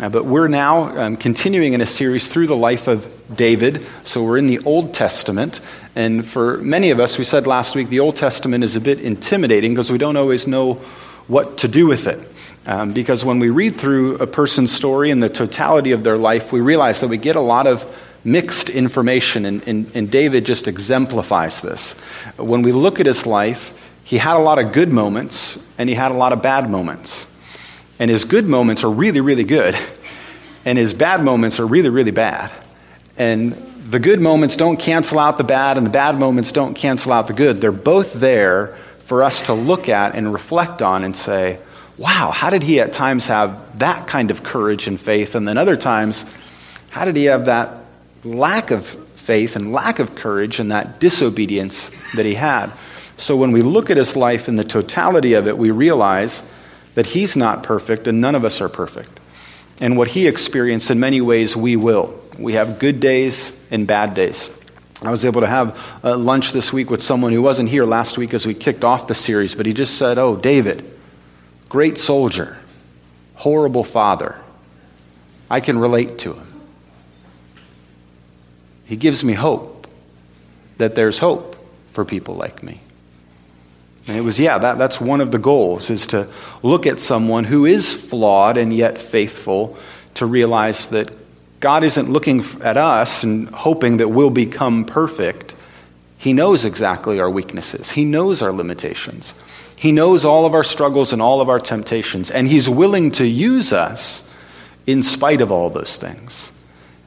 Uh, but we're now um, continuing in a series through the life of David. So we're in the Old Testament. And for many of us, we said last week, the Old Testament is a bit intimidating because we don't always know what to do with it. Um, because when we read through a person's story and the totality of their life, we realize that we get a lot of mixed information, and, and, and David just exemplifies this. When we look at his life, he had a lot of good moments and he had a lot of bad moments. And his good moments are really, really good, and his bad moments are really, really bad. And the good moments don't cancel out the bad, and the bad moments don't cancel out the good. They're both there for us to look at and reflect on and say, wow, how did he at times have that kind of courage and faith? And then other times, how did he have that lack of faith and lack of courage and that disobedience that he had? So when we look at his life in the totality of it, we realize that he's not perfect and none of us are perfect. And what he experienced, in many ways, we will. We have good days and bad days. I was able to have uh, lunch this week with someone who wasn't here last week as we kicked off the series, but he just said, Oh, David, great soldier, horrible father. I can relate to him. He gives me hope that there's hope for people like me. And it was, yeah, that, that's one of the goals, is to look at someone who is flawed and yet faithful to realize that God isn't looking at us and hoping that we'll become perfect. He knows exactly our weaknesses, He knows our limitations. He knows all of our struggles and all of our temptations, and He's willing to use us in spite of all those things.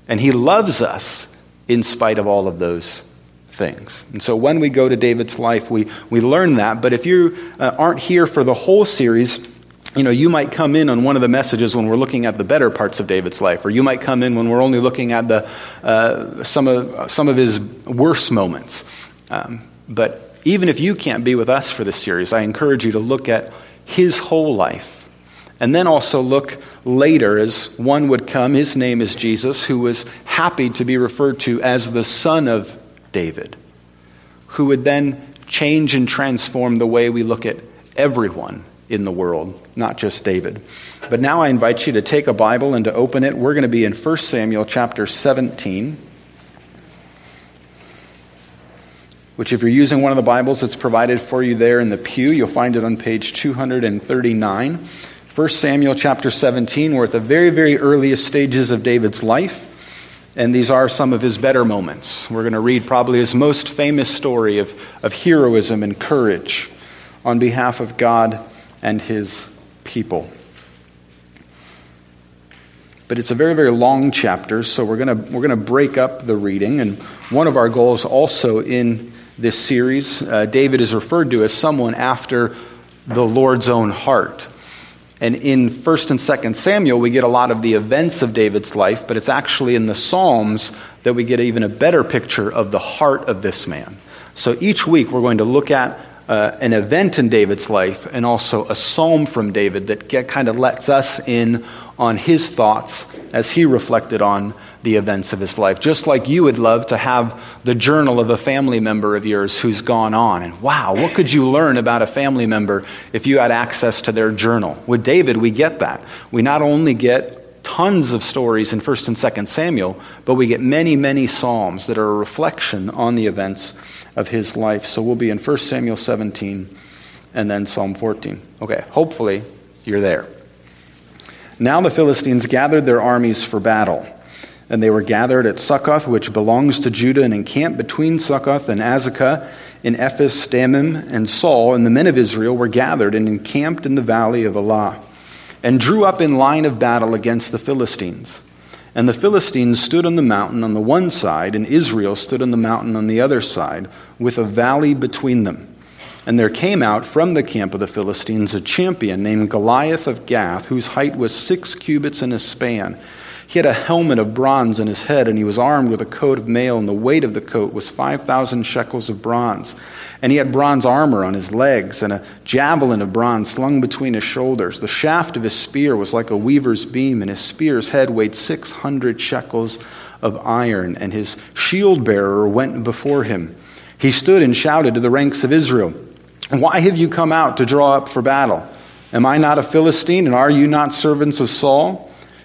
And He loves us in spite of all of those things. And so when we go to David's life, we, we learn that. But if you uh, aren't here for the whole series, you know, you might come in on one of the messages when we're looking at the better parts of David's life, or you might come in when we're only looking at the, uh, some, of, some of his worst moments. Um, but even if you can't be with us for this series, I encourage you to look at his whole life. And then also look later as one would come. His name is Jesus, who was happy to be referred to as the son of David, who would then change and transform the way we look at everyone in the world, not just David. But now I invite you to take a Bible and to open it. We're going to be in 1 Samuel chapter 17. Which, if you're using one of the Bibles that's provided for you there in the pew, you'll find it on page 239. 1 Samuel chapter 17, we're at the very, very earliest stages of David's life. And these are some of his better moments. We're going to read probably his most famous story of, of heroism and courage on behalf of God and his people. But it's a very, very long chapter, so we're going we're to break up the reading. And one of our goals also in this series, uh, David is referred to as someone after the Lord's own heart. And in 1st and 2nd Samuel, we get a lot of the events of David's life, but it's actually in the Psalms that we get even a better picture of the heart of this man. So each week, we're going to look at uh, an event in David's life and also a psalm from David that get, kind of lets us in on his thoughts as he reflected on the events of his life. Just like you would love to have the journal of a family member of yours who's gone on. And wow, what could you learn about a family member if you had access to their journal? With David, we get that. We not only get tons of stories in 1st and 2nd Samuel, but we get many, many Psalms that are a reflection on the events of his life. So we'll be in 1 Samuel 17 and then Psalm 14. Okay, hopefully you're there. Now the Philistines gathered their armies for battle. And they were gathered at Succoth, which belongs to Judah, and encamped between Succoth and Azekah in Ephes Dammim. And Saul and the men of Israel were gathered and encamped in the valley of Elah, and drew up in line of battle against the Philistines. And the Philistines stood on the mountain on the one side, and Israel stood on the mountain on the other side, with a valley between them. And there came out from the camp of the Philistines a champion named Goliath of Gath, whose height was six cubits and a span he had a helmet of bronze on his head, and he was armed with a coat of mail, and the weight of the coat was 5,000 shekels of bronze. And he had bronze armor on his legs, and a javelin of bronze slung between his shoulders. The shaft of his spear was like a weaver's beam, and his spear's head weighed 600 shekels of iron, and his shield bearer went before him. He stood and shouted to the ranks of Israel, Why have you come out to draw up for battle? Am I not a Philistine, and are you not servants of Saul?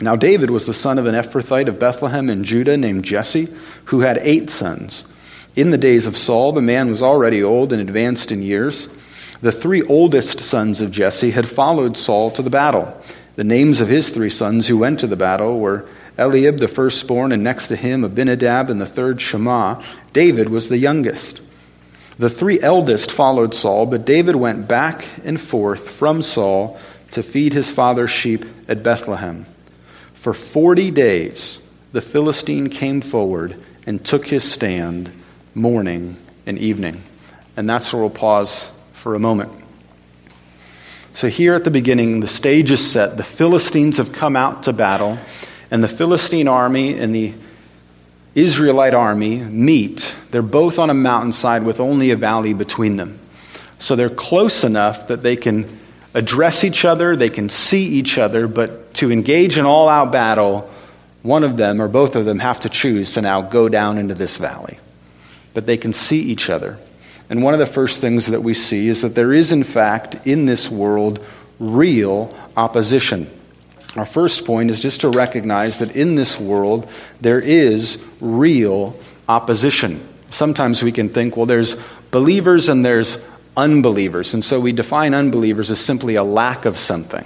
Now, David was the son of an Ephrathite of Bethlehem in Judah named Jesse, who had eight sons. In the days of Saul, the man was already old and advanced in years. The three oldest sons of Jesse had followed Saul to the battle. The names of his three sons who went to the battle were Eliab, the firstborn, and next to him Abinadab, and the third Shammah. David was the youngest. The three eldest followed Saul, but David went back and forth from Saul to feed his father's sheep at Bethlehem. For 40 days, the Philistine came forward and took his stand morning and evening. And that's where we'll pause for a moment. So, here at the beginning, the stage is set. The Philistines have come out to battle, and the Philistine army and the Israelite army meet. They're both on a mountainside with only a valley between them. So, they're close enough that they can address each other, they can see each other, but to engage in all out battle, one of them or both of them have to choose to now go down into this valley. But they can see each other. And one of the first things that we see is that there is, in fact, in this world, real opposition. Our first point is just to recognize that in this world, there is real opposition. Sometimes we can think, well, there's believers and there's unbelievers. And so we define unbelievers as simply a lack of something.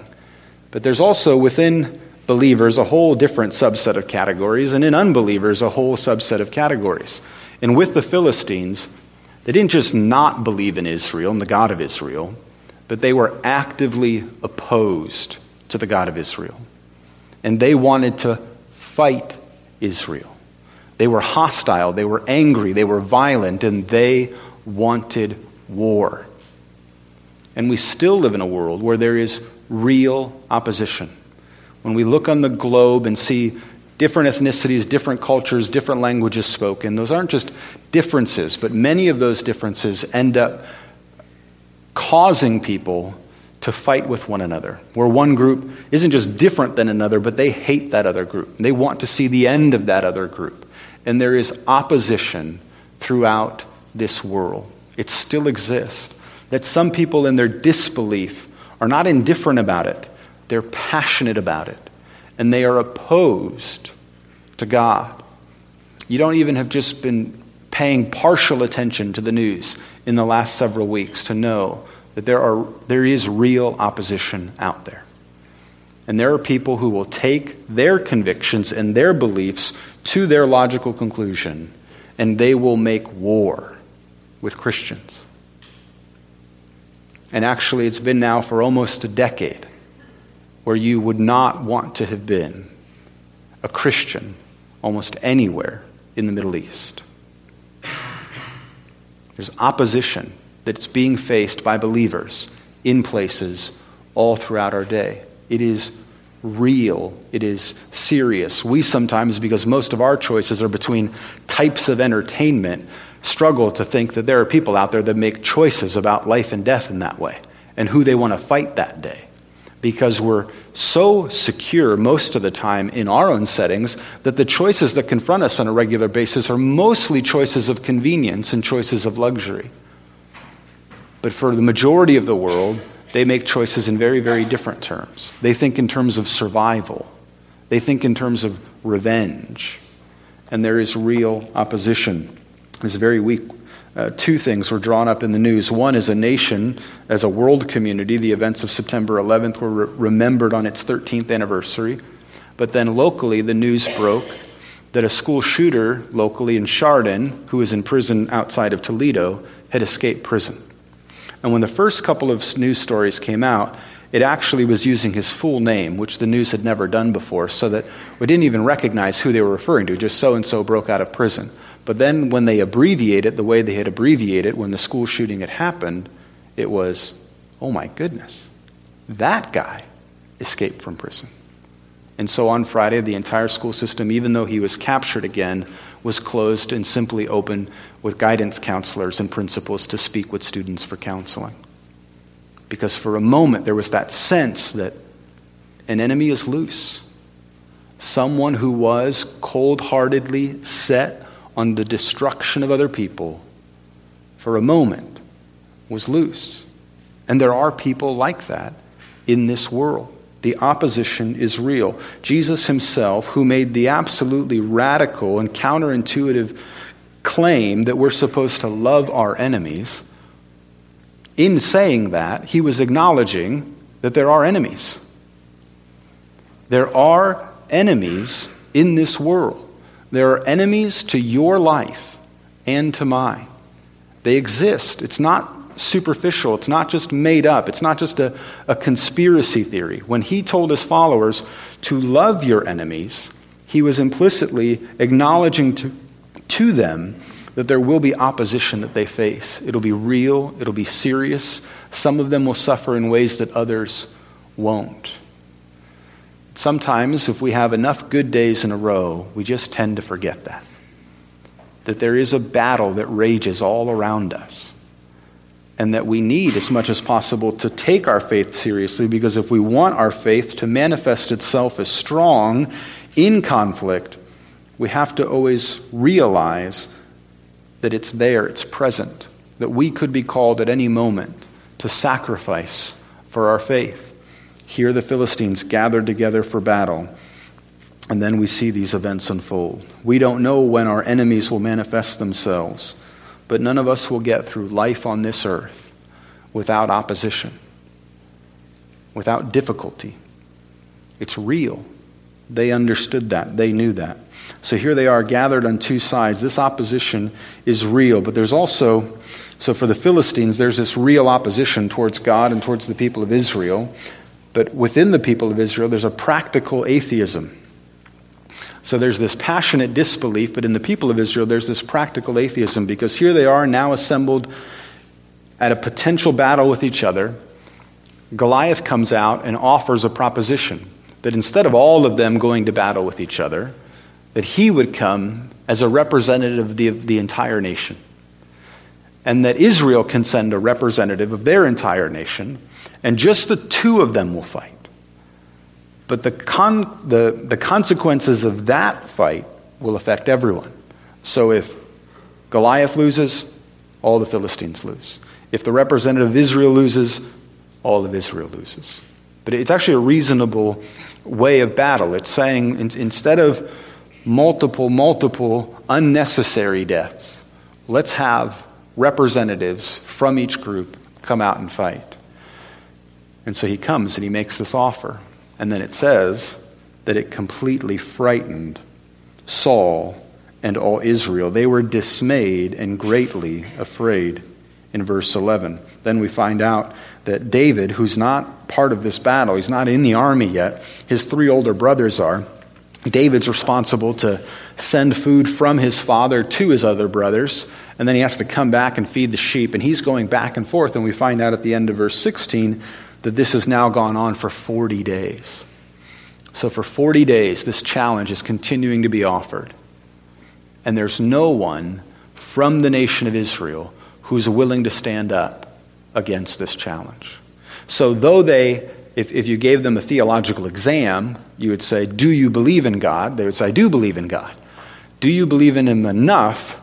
But there's also within believers a whole different subset of categories, and in unbelievers, a whole subset of categories. And with the Philistines, they didn't just not believe in Israel and the God of Israel, but they were actively opposed to the God of Israel. And they wanted to fight Israel. They were hostile, they were angry, they were violent, and they wanted war. And we still live in a world where there is real opposition. When we look on the globe and see different ethnicities, different cultures, different languages spoken, those aren't just differences, but many of those differences end up causing people to fight with one another, where one group isn't just different than another, but they hate that other group. They want to see the end of that other group. And there is opposition throughout this world it still exists. That some people, in their disbelief, are not indifferent about it, they're passionate about it, and they are opposed to God. You don't even have just been paying partial attention to the news in the last several weeks to know that there, are, there is real opposition out there. And there are people who will take their convictions and their beliefs to their logical conclusion, and they will make war with Christians. And actually, it's been now for almost a decade where you would not want to have been a Christian almost anywhere in the Middle East. There's opposition that's being faced by believers in places all throughout our day. It is real, it is serious. We sometimes, because most of our choices are between types of entertainment, struggle to think that there are people out there that make choices about life and death in that way and who they want to fight that day. Because we're so secure most of the time in our own settings that the choices that confront us on a regular basis are mostly choices of convenience and choices of luxury. But for the majority of the world, they make choices in very, very different terms. They think in terms of survival, they think in terms of revenge, and there is real opposition this very week, uh, two things were drawn up in the news. One is a nation, as a world community, the events of September 11th were re- remembered on its 13th anniversary. But then locally, the news broke that a school shooter locally in Chardon, who is in prison outside of Toledo, had escaped prison. And when the first couple of news stories came out, it actually was using his full name, which the news had never done before, so that we didn't even recognize who they were referring to, just so and so broke out of prison. But then when they abbreviate it the way they had abbreviated when the school shooting had happened, it was, oh my goodness, that guy escaped from prison. And so on Friday, the entire school system, even though he was captured again, was closed and simply open with guidance counselors and principals to speak with students for counseling. Because for a moment, there was that sense that an enemy is loose. Someone who was cold heartedly set on the destruction of other people, for a moment, was loose. And there are people like that in this world. The opposition is real. Jesus himself, who made the absolutely radical and counterintuitive claim that we're supposed to love our enemies, in saying that, he was acknowledging that there are enemies. There are enemies in this world. There are enemies to your life and to mine. They exist. It's not superficial. It's not just made up. It's not just a, a conspiracy theory. When he told his followers to love your enemies, he was implicitly acknowledging to, to them that there will be opposition that they face. It'll be real, it'll be serious. Some of them will suffer in ways that others won't. Sometimes, if we have enough good days in a row, we just tend to forget that. That there is a battle that rages all around us and that we need as much as possible to take our faith seriously because if we want our faith to manifest itself as strong in conflict, we have to always realize that it's there, it's present, that we could be called at any moment to sacrifice for our faith. Here, the Philistines gathered together for battle, and then we see these events unfold. We don't know when our enemies will manifest themselves but none of us will get through life on this earth without opposition, without difficulty. It's real. They understood that, they knew that. So here they are gathered on two sides. This opposition is real, but there's also, so for the Philistines, there's this real opposition towards God and towards the people of Israel. But within the people of Israel, there's a practical atheism. So there's this passionate disbelief, but in the people of Israel, there's this practical atheism because here they are now assembled at a potential battle with each other. Goliath comes out and offers a proposition that instead of all of them going to battle with each other, that he would come as a representative of the, of the entire nation. And that Israel can send a representative of their entire nation, and just the two of them will fight. But the, con- the, the consequences of that fight will affect everyone. So if Goliath loses, all the Philistines lose. If the representative of Israel loses, all of Israel loses. But it's actually a reasonable way of battle. It's saying in, instead of multiple, multiple unnecessary deaths, let's have representatives from each group come out and fight. And so he comes and he makes this offer. And then it says that it completely frightened Saul and all Israel. They were dismayed and greatly afraid in verse 11. Then we find out that David, who's not part of this battle, he's not in the army yet, his three older brothers are. David's responsible to send food from his father to his other brothers, and then he has to come back and feed the sheep, and he's going back and forth. And we find out at the end of verse 16 that this has now gone on for 40 days. So, for 40 days, this challenge is continuing to be offered. And there's no one from the nation of Israel who's willing to stand up against this challenge. So, though they, if, if you gave them a theological exam, you would say, Do you believe in God? They would say, I do believe in God. Do you believe in Him enough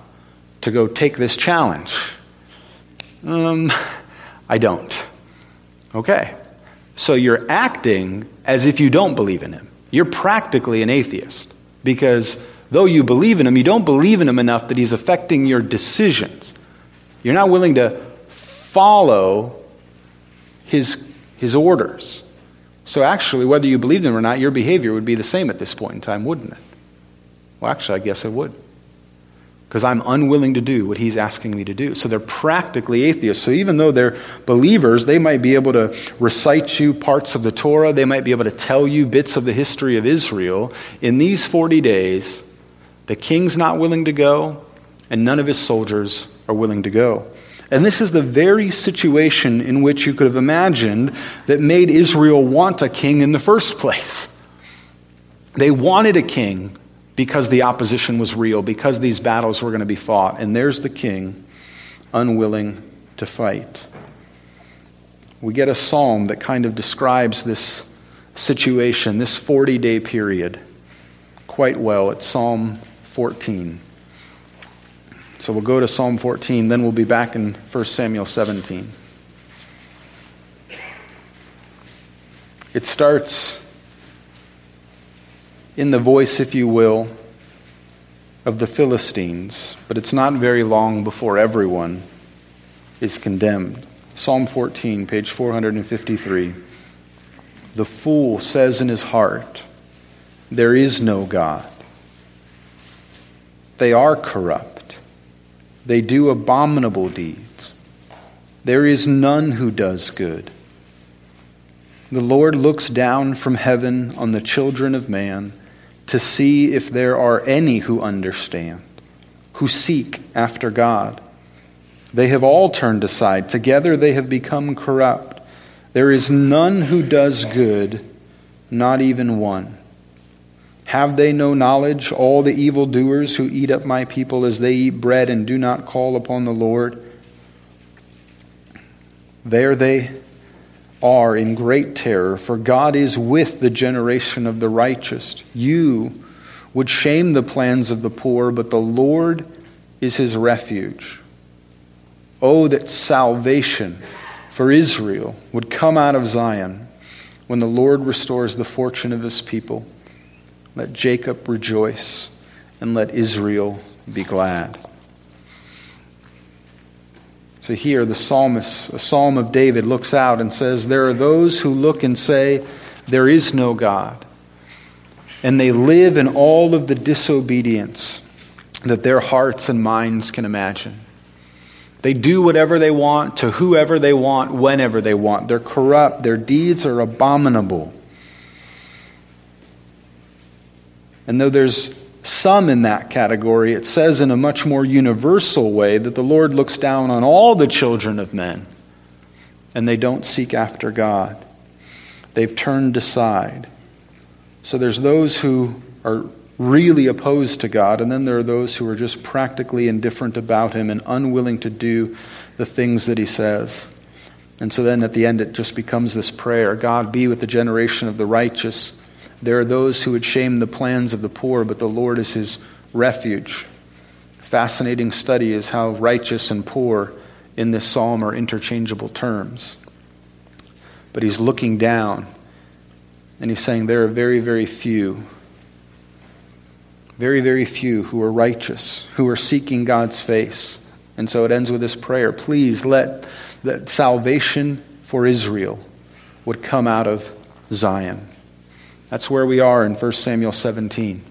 to go take this challenge? Um, I don't. Okay. So you're acting as if you don't believe in him. You're practically an atheist because though you believe in him, you don't believe in him enough that he's affecting your decisions. You're not willing to follow his, his orders. So actually, whether you believed in him or not, your behavior would be the same at this point in time, wouldn't it? Well, actually, I guess it would because I'm unwilling to do what he's asking me to do. So they're practically atheists. So even though they're believers, they might be able to recite you parts of the Torah, they might be able to tell you bits of the history of Israel. In these 40 days, the king's not willing to go, and none of his soldiers are willing to go. And this is the very situation in which you could have imagined that made Israel want a king in the first place. They wanted a king because the opposition was real, because these battles were going to be fought. And there's the king, unwilling to fight. We get a psalm that kind of describes this situation, this 40 day period, quite well. It's Psalm 14. So we'll go to Psalm 14, then we'll be back in 1 Samuel 17. It starts in the voice, if you will, of the Philistines, but it's not very long before everyone is condemned. Psalm 14, page 453. The fool says in his heart, There is no God. They are corrupt. They do abominable deeds. There is none who does good. The Lord looks down from heaven on the children of man to see if there are any who understand, who seek after God. They have all turned aside. Together they have become corrupt. There is none who does good, not even one. Have they no knowledge, all the evildoers who eat up my people as they eat bread and do not call upon the Lord? There they are in great terror, for God is with the generation of the righteous. You would shame the plans of the poor, but the Lord is his refuge. Oh, that salvation for Israel would come out of Zion when the Lord restores the fortune of his people. Let Jacob rejoice and let Israel be glad. So here, the psalmist, a psalm of David, looks out and says, There are those who look and say, There is no God. And they live in all of the disobedience that their hearts and minds can imagine. They do whatever they want to whoever they want, whenever they want. They're corrupt, their deeds are abominable. And though there's some in that category, it says in a much more universal way that the Lord looks down on all the children of men and they don't seek after God. They've turned aside. So there's those who are really opposed to God, and then there are those who are just practically indifferent about Him and unwilling to do the things that He says. And so then at the end, it just becomes this prayer God, be with the generation of the righteous there are those who would shame the plans of the poor, but the Lord is his refuge. Fascinating study is how righteous and poor in this psalm are interchangeable terms. But he's looking down and he's saying there are very, very few, very, very few who are righteous, who are seeking God's face. And so it ends with this prayer Please let that salvation for Israel would come out of Zion. That's where we are in 1 Samuel 17.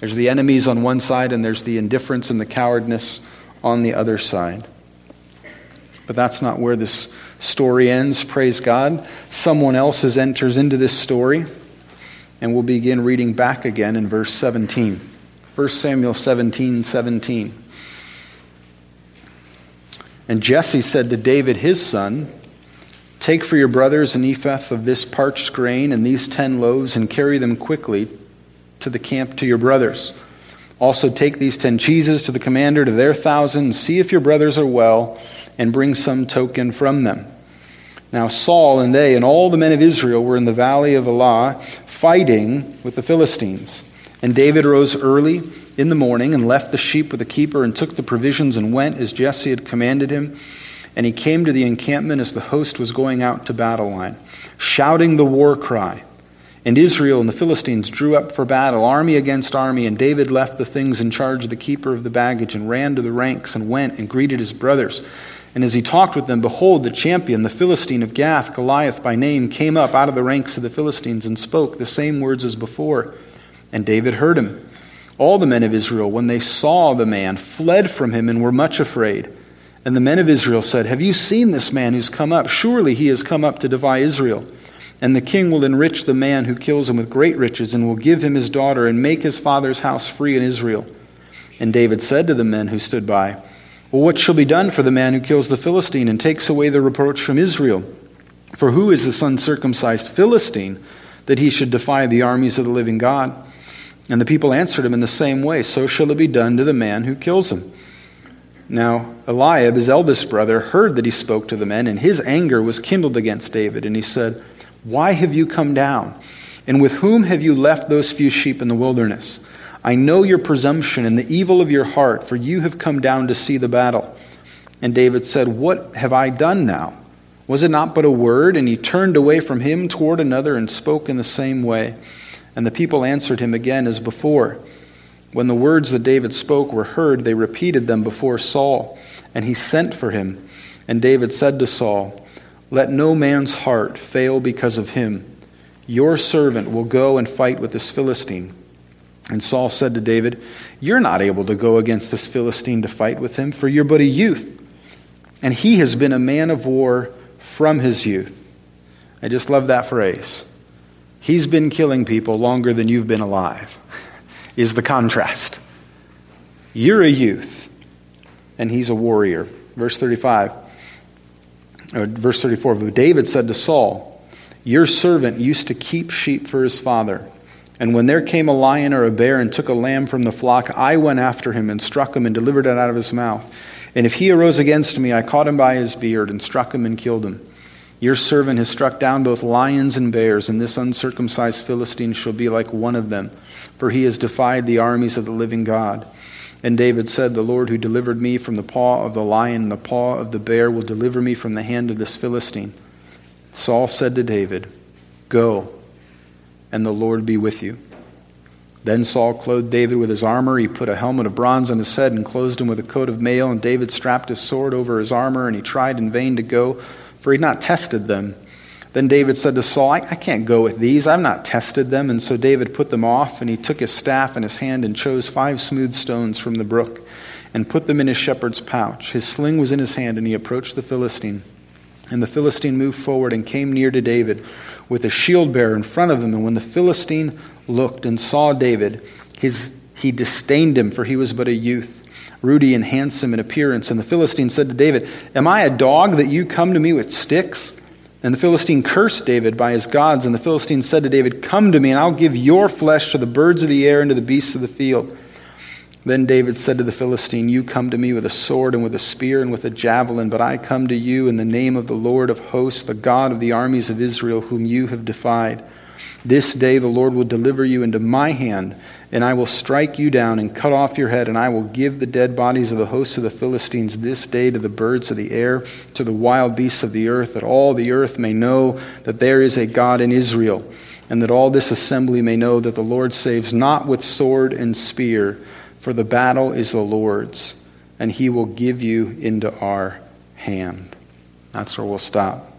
There's the enemies on one side, and there's the indifference and the cowardness on the other side. But that's not where this story ends, praise God. Someone else enters into this story, and we'll begin reading back again in verse 17. 1 Samuel 17 17. And Jesse said to David his son, Take for your brothers an ephah of this parched grain and these ten loaves, and carry them quickly to the camp to your brothers. Also, take these ten cheeses to the commander to their thousand, and see if your brothers are well, and bring some token from them. Now, Saul and they and all the men of Israel were in the valley of Elah, fighting with the Philistines. And David rose early in the morning and left the sheep with the keeper, and took the provisions and went as Jesse had commanded him. And he came to the encampment as the host was going out to battle line, shouting the war cry. And Israel and the Philistines drew up for battle, army against army, and David left the things in charge of the keeper of the baggage and ran to the ranks and went and greeted his brothers. And as he talked with them, behold, the champion, the Philistine of Gath, Goliath by name, came up out of the ranks of the Philistines and spoke the same words as before. And David heard him. All the men of Israel, when they saw the man, fled from him and were much afraid. And the men of Israel said, Have you seen this man who's come up? Surely he has come up to defy Israel. And the king will enrich the man who kills him with great riches, and will give him his daughter, and make his father's house free in Israel. And David said to the men who stood by, Well, what shall be done for the man who kills the Philistine and takes away the reproach from Israel? For who is this uncircumcised Philistine that he should defy the armies of the living God? And the people answered him in the same way So shall it be done to the man who kills him. Now, Eliab, his eldest brother, heard that he spoke to the men, and his anger was kindled against David. And he said, Why have you come down? And with whom have you left those few sheep in the wilderness? I know your presumption and the evil of your heart, for you have come down to see the battle. And David said, What have I done now? Was it not but a word? And he turned away from him toward another and spoke in the same way. And the people answered him again as before. When the words that David spoke were heard, they repeated them before Saul, and he sent for him. And David said to Saul, Let no man's heart fail because of him. Your servant will go and fight with this Philistine. And Saul said to David, You're not able to go against this Philistine to fight with him, for you're but a youth. And he has been a man of war from his youth. I just love that phrase. He's been killing people longer than you've been alive, is the contrast. You're a youth, and he's a warrior. Verse 35, or verse 34. But David said to Saul, Your servant used to keep sheep for his father. And when there came a lion or a bear and took a lamb from the flock, I went after him and struck him and delivered it out of his mouth. And if he arose against me, I caught him by his beard and struck him and killed him. Your servant has struck down both lions and bears, and this uncircumcised Philistine shall be like one of them, for he has defied the armies of the living God. And David said, The Lord who delivered me from the paw of the lion and the paw of the bear will deliver me from the hand of this Philistine. Saul said to David, Go, and the Lord be with you. Then Saul clothed David with his armor. He put a helmet of bronze on his head and clothed him with a coat of mail. And David strapped his sword over his armor, and he tried in vain to go for he had not tested them. Then David said to Saul, I, I, can't go with these. I've not tested them. And so David put them off, and he took his staff in his hand and chose five smooth stones from the brook and put them in his shepherd's pouch. His sling was in his hand, and he approached the Philistine. And the Philistine moved forward and came near to David with a shield bearer in front of him. And when the Philistine looked and saw David, his, he disdained him, for he was but a youth ruddy and handsome in appearance. And the Philistine said to David, Am I a dog that you come to me with sticks? And the Philistine cursed David by his gods. And the Philistine said to David, Come to me, and I'll give your flesh to the birds of the air and to the beasts of the field. Then David said to the Philistine, You come to me with a sword and with a spear and with a javelin, but I come to you in the name of the Lord of hosts, the God of the armies of Israel, whom you have defied. This day the Lord will deliver you into my hand and I will strike you down and cut off your head, and I will give the dead bodies of the hosts of the Philistines this day to the birds of the air, to the wild beasts of the earth, that all the earth may know that there is a God in Israel, and that all this assembly may know that the Lord saves not with sword and spear, for the battle is the Lord's, and he will give you into our hand. That's where we'll stop.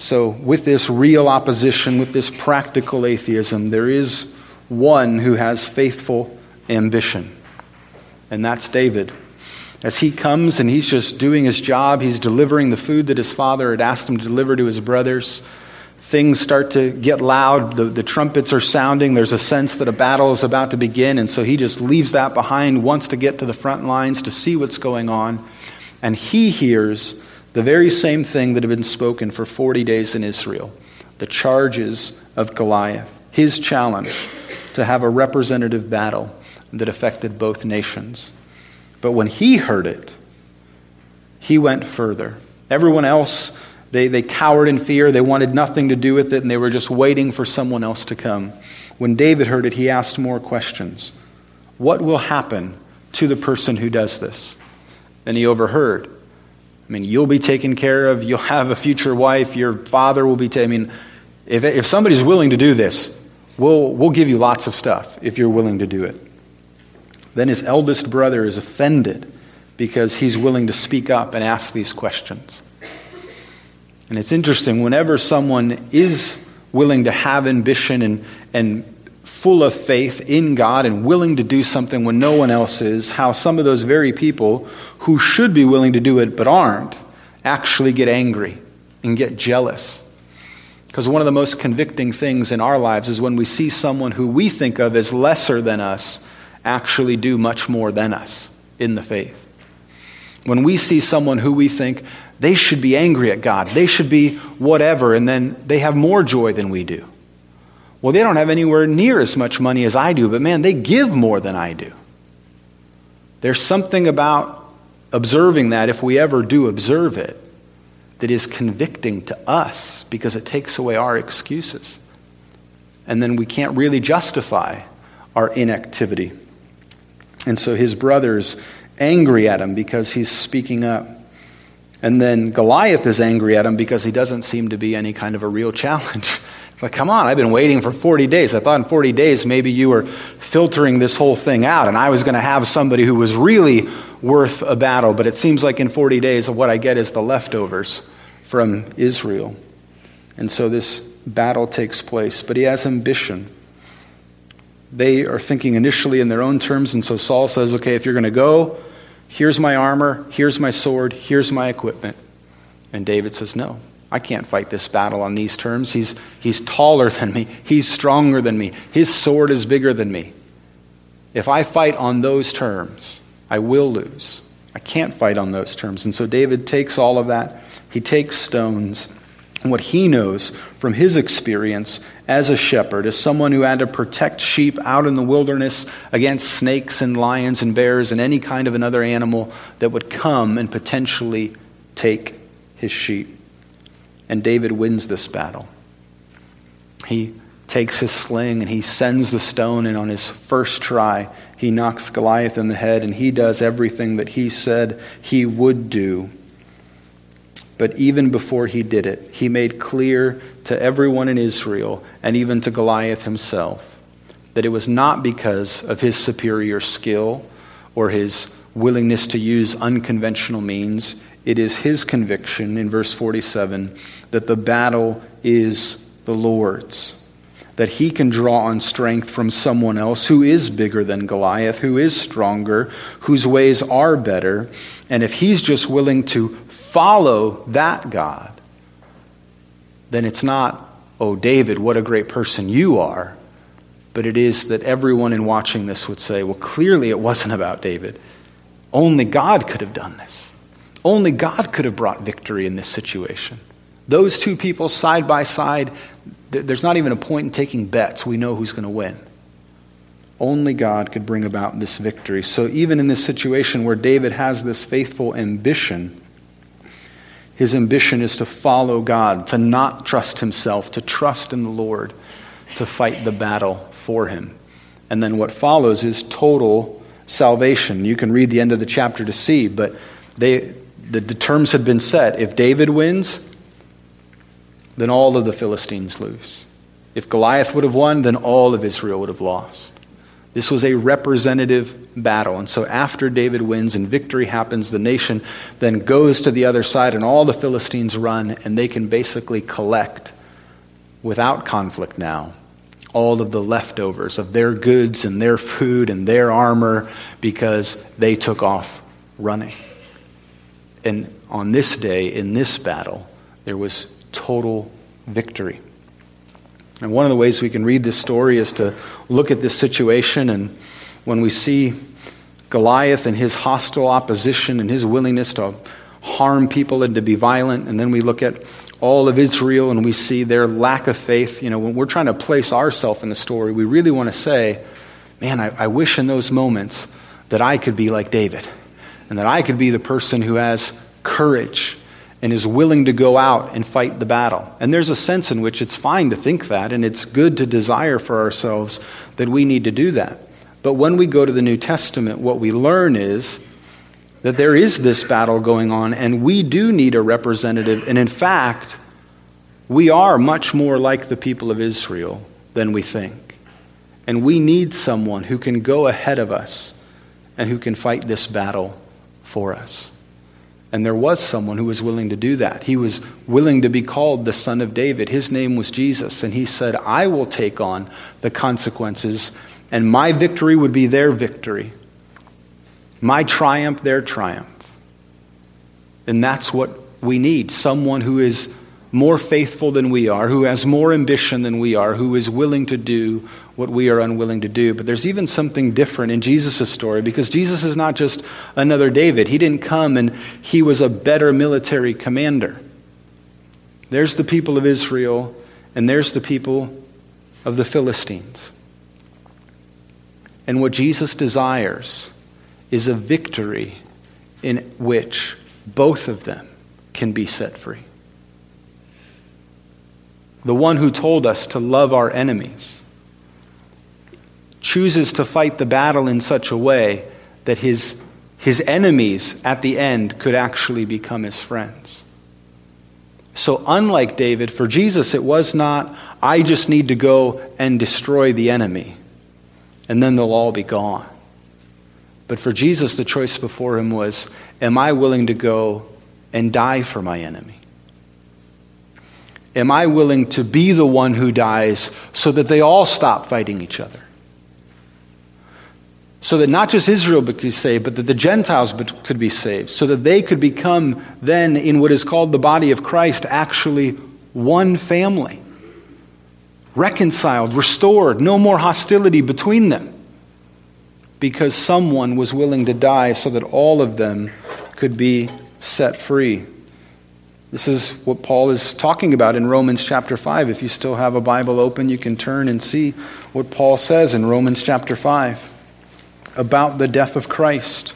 So, with this real opposition, with this practical atheism, there is one who has faithful ambition, and that's David. As he comes and he's just doing his job, he's delivering the food that his father had asked him to deliver to his brothers. Things start to get loud, the, the trumpets are sounding, there's a sense that a battle is about to begin, and so he just leaves that behind, wants to get to the front lines to see what's going on. And he hears the very same thing that had been spoken for 40 days in Israel the charges of Goliath, his challenge to have a representative battle that affected both nations. But when he heard it, he went further. Everyone else, they, they cowered in fear. They wanted nothing to do with it, and they were just waiting for someone else to come. When David heard it, he asked more questions What will happen to the person who does this? And he overheard I mean, you'll be taken care of. You'll have a future wife. Your father will be taken. I mean, if, if somebody's willing to do this, we'll, we'll give you lots of stuff if you're willing to do it. Then his eldest brother is offended because he's willing to speak up and ask these questions. And it's interesting, whenever someone is willing to have ambition and, and full of faith in God and willing to do something when no one else is, how some of those very people who should be willing to do it but aren't actually get angry and get jealous. Because one of the most convicting things in our lives is when we see someone who we think of as lesser than us actually do much more than us in the faith. When we see someone who we think they should be angry at God, they should be whatever, and then they have more joy than we do. Well, they don't have anywhere near as much money as I do, but man, they give more than I do. There's something about observing that, if we ever do observe it, that is convicting to us because it takes away our excuses. And then we can't really justify our inactivity. And so his brother's angry at him because he's speaking up. And then Goliath is angry at him because he doesn't seem to be any kind of a real challenge. It's like, come on, I've been waiting for 40 days. I thought in 40 days maybe you were filtering this whole thing out and I was going to have somebody who was really worth a battle. But it seems like in 40 days, what I get is the leftovers from Israel. And so this battle takes place. But he has ambition. They are thinking initially in their own terms. And so Saul says, okay, if you're going to go, here's my armor, here's my sword, here's my equipment. And David says, no. I can't fight this battle on these terms. He's, he's taller than me. He's stronger than me. His sword is bigger than me. If I fight on those terms, I will lose. I can't fight on those terms. And so David takes all of that. He takes stones. And what he knows from his experience as a shepherd, as someone who had to protect sheep out in the wilderness against snakes and lions and bears and any kind of another animal that would come and potentially take his sheep and David wins this battle. He takes his sling and he sends the stone, and on his first try, he knocks Goliath in the head, and he does everything that he said he would do. But even before he did it, he made clear to everyone in Israel, and even to Goliath himself, that it was not because of his superior skill or his willingness to use unconventional means. It is his conviction in verse 47 that the battle is the Lord's. That he can draw on strength from someone else who is bigger than Goliath, who is stronger, whose ways are better. And if he's just willing to follow that God, then it's not, oh, David, what a great person you are. But it is that everyone in watching this would say, well, clearly it wasn't about David. Only God could have done this. Only God could have brought victory in this situation. Those two people side by side, there's not even a point in taking bets. We know who's going to win. Only God could bring about this victory. So, even in this situation where David has this faithful ambition, his ambition is to follow God, to not trust himself, to trust in the Lord, to fight the battle for him. And then what follows is total salvation. You can read the end of the chapter to see, but they, the, the terms had been set. If David wins, then all of the Philistines lose. If Goliath would have won, then all of Israel would have lost. This was a representative battle. And so after David wins and victory happens, the nation then goes to the other side, and all the Philistines run, and they can basically collect, without conflict now, all of the leftovers of their goods and their food and their armor because they took off running. And on this day, in this battle, there was total victory. And one of the ways we can read this story is to look at this situation, and when we see Goliath and his hostile opposition and his willingness to harm people and to be violent, and then we look at all of Israel and we see their lack of faith. You know, when we're trying to place ourselves in the story, we really want to say, man, I, I wish in those moments that I could be like David and that I could be the person who has courage and is willing to go out and fight the battle. And there's a sense in which it's fine to think that, and it's good to desire for ourselves that we need to do that. But when we go to the New Testament, what we learn is that there is this battle going on, and we do need a representative. And in fact, we are much more like the people of Israel than we think. And we need someone who can go ahead of us and who can fight this battle for us. And there was someone who was willing to do that. He was willing to be called the Son of David. His name was Jesus. And he said, I will take on the consequences, and my victory would be their victory, my triumph, their triumph. And that's what we need someone who is more faithful than we are, who has more ambition than we are, who is willing to do what we are unwilling to do. But there's even something different in Jesus' story because Jesus is not just another David. He didn't come and he was a better military commander. There's the people of Israel, and there's the people of the Philistines. And what Jesus desires is a victory in which both of them can be set free. The one who told us to love our enemies chooses to fight the battle in such a way that his, his enemies at the end could actually become his friends. So, unlike David, for Jesus, it was not, I just need to go and destroy the enemy, and then they'll all be gone. But for Jesus, the choice before him was, Am I willing to go and die for my enemy? Am I willing to be the one who dies so that they all stop fighting each other? So that not just Israel could be saved, but that the Gentiles could be saved, so that they could become then, in what is called the body of Christ, actually one family. Reconciled, restored, no more hostility between them. Because someone was willing to die so that all of them could be set free. This is what Paul is talking about in Romans chapter 5. If you still have a Bible open, you can turn and see what Paul says in Romans chapter 5 about the death of Christ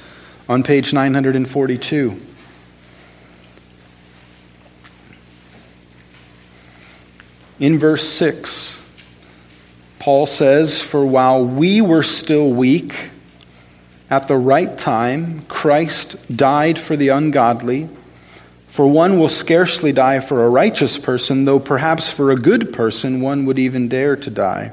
on page 942. In verse 6, Paul says, For while we were still weak, at the right time, Christ died for the ungodly. For one will scarcely die for a righteous person, though perhaps for a good person one would even dare to die.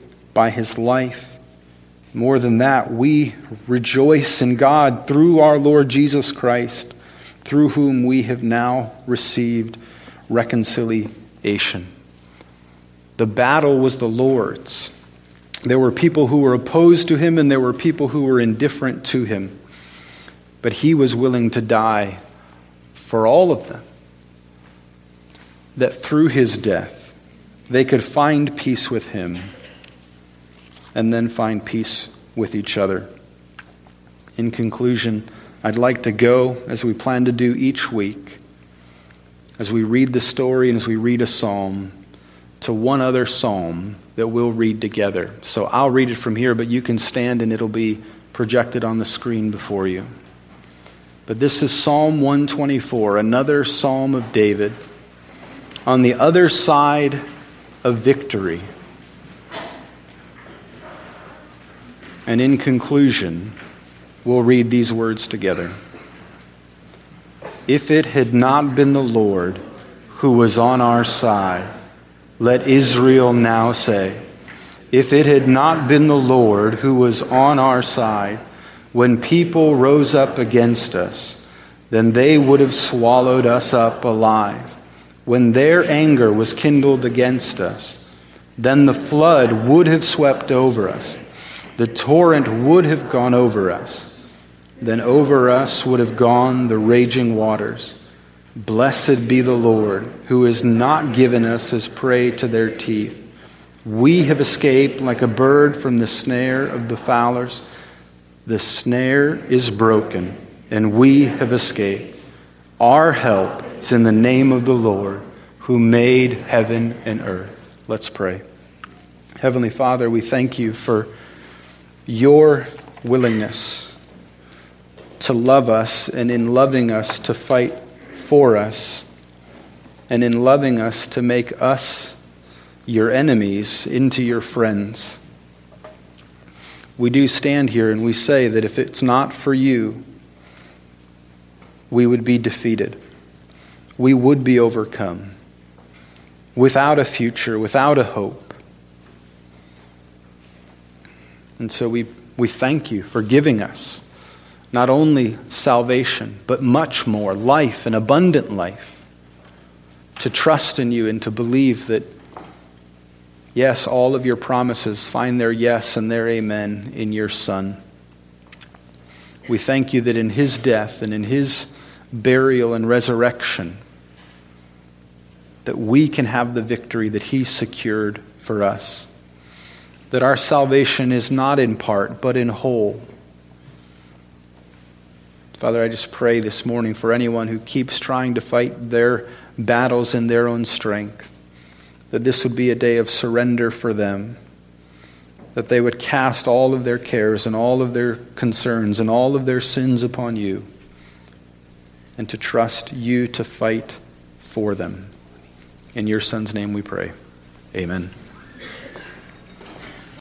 by his life. More than that, we rejoice in God through our Lord Jesus Christ, through whom we have now received reconciliation. The battle was the Lord's. There were people who were opposed to him, and there were people who were indifferent to him but he was willing to die for all of them. That through his death, they could find peace with him and then find peace with each other. In conclusion, I'd like to go, as we plan to do each week, as we read the story and as we read a psalm, to one other psalm that we'll read together. So I'll read it from here, but you can stand and it'll be projected on the screen before you. But this is Psalm 124, another psalm of David on the other side of victory. And in conclusion, we'll read these words together. If it had not been the Lord who was on our side, let Israel now say, if it had not been the Lord who was on our side, when people rose up against us, then they would have swallowed us up alive. When their anger was kindled against us, then the flood would have swept over us. The torrent would have gone over us. Then over us would have gone the raging waters. Blessed be the Lord, who has not given us as prey to their teeth. We have escaped like a bird from the snare of the fowlers. The snare is broken, and we have escaped. Our help is in the name of the Lord, who made heaven and earth. Let's pray. Heavenly Father, we thank you for your willingness to love us, and in loving us, to fight for us, and in loving us, to make us your enemies into your friends we do stand here and we say that if it's not for you, we would be defeated. We would be overcome without a future, without a hope. And so we, we thank you for giving us not only salvation, but much more life, an abundant life, to trust in you and to believe that Yes, all of your promises find their yes and their amen in your Son. We thank you that in his death and in his burial and resurrection, that we can have the victory that he secured for us. That our salvation is not in part, but in whole. Father, I just pray this morning for anyone who keeps trying to fight their battles in their own strength, that this would be a day of surrender for them that they would cast all of their cares and all of their concerns and all of their sins upon you and to trust you to fight for them. In your Son's name we pray. Amen.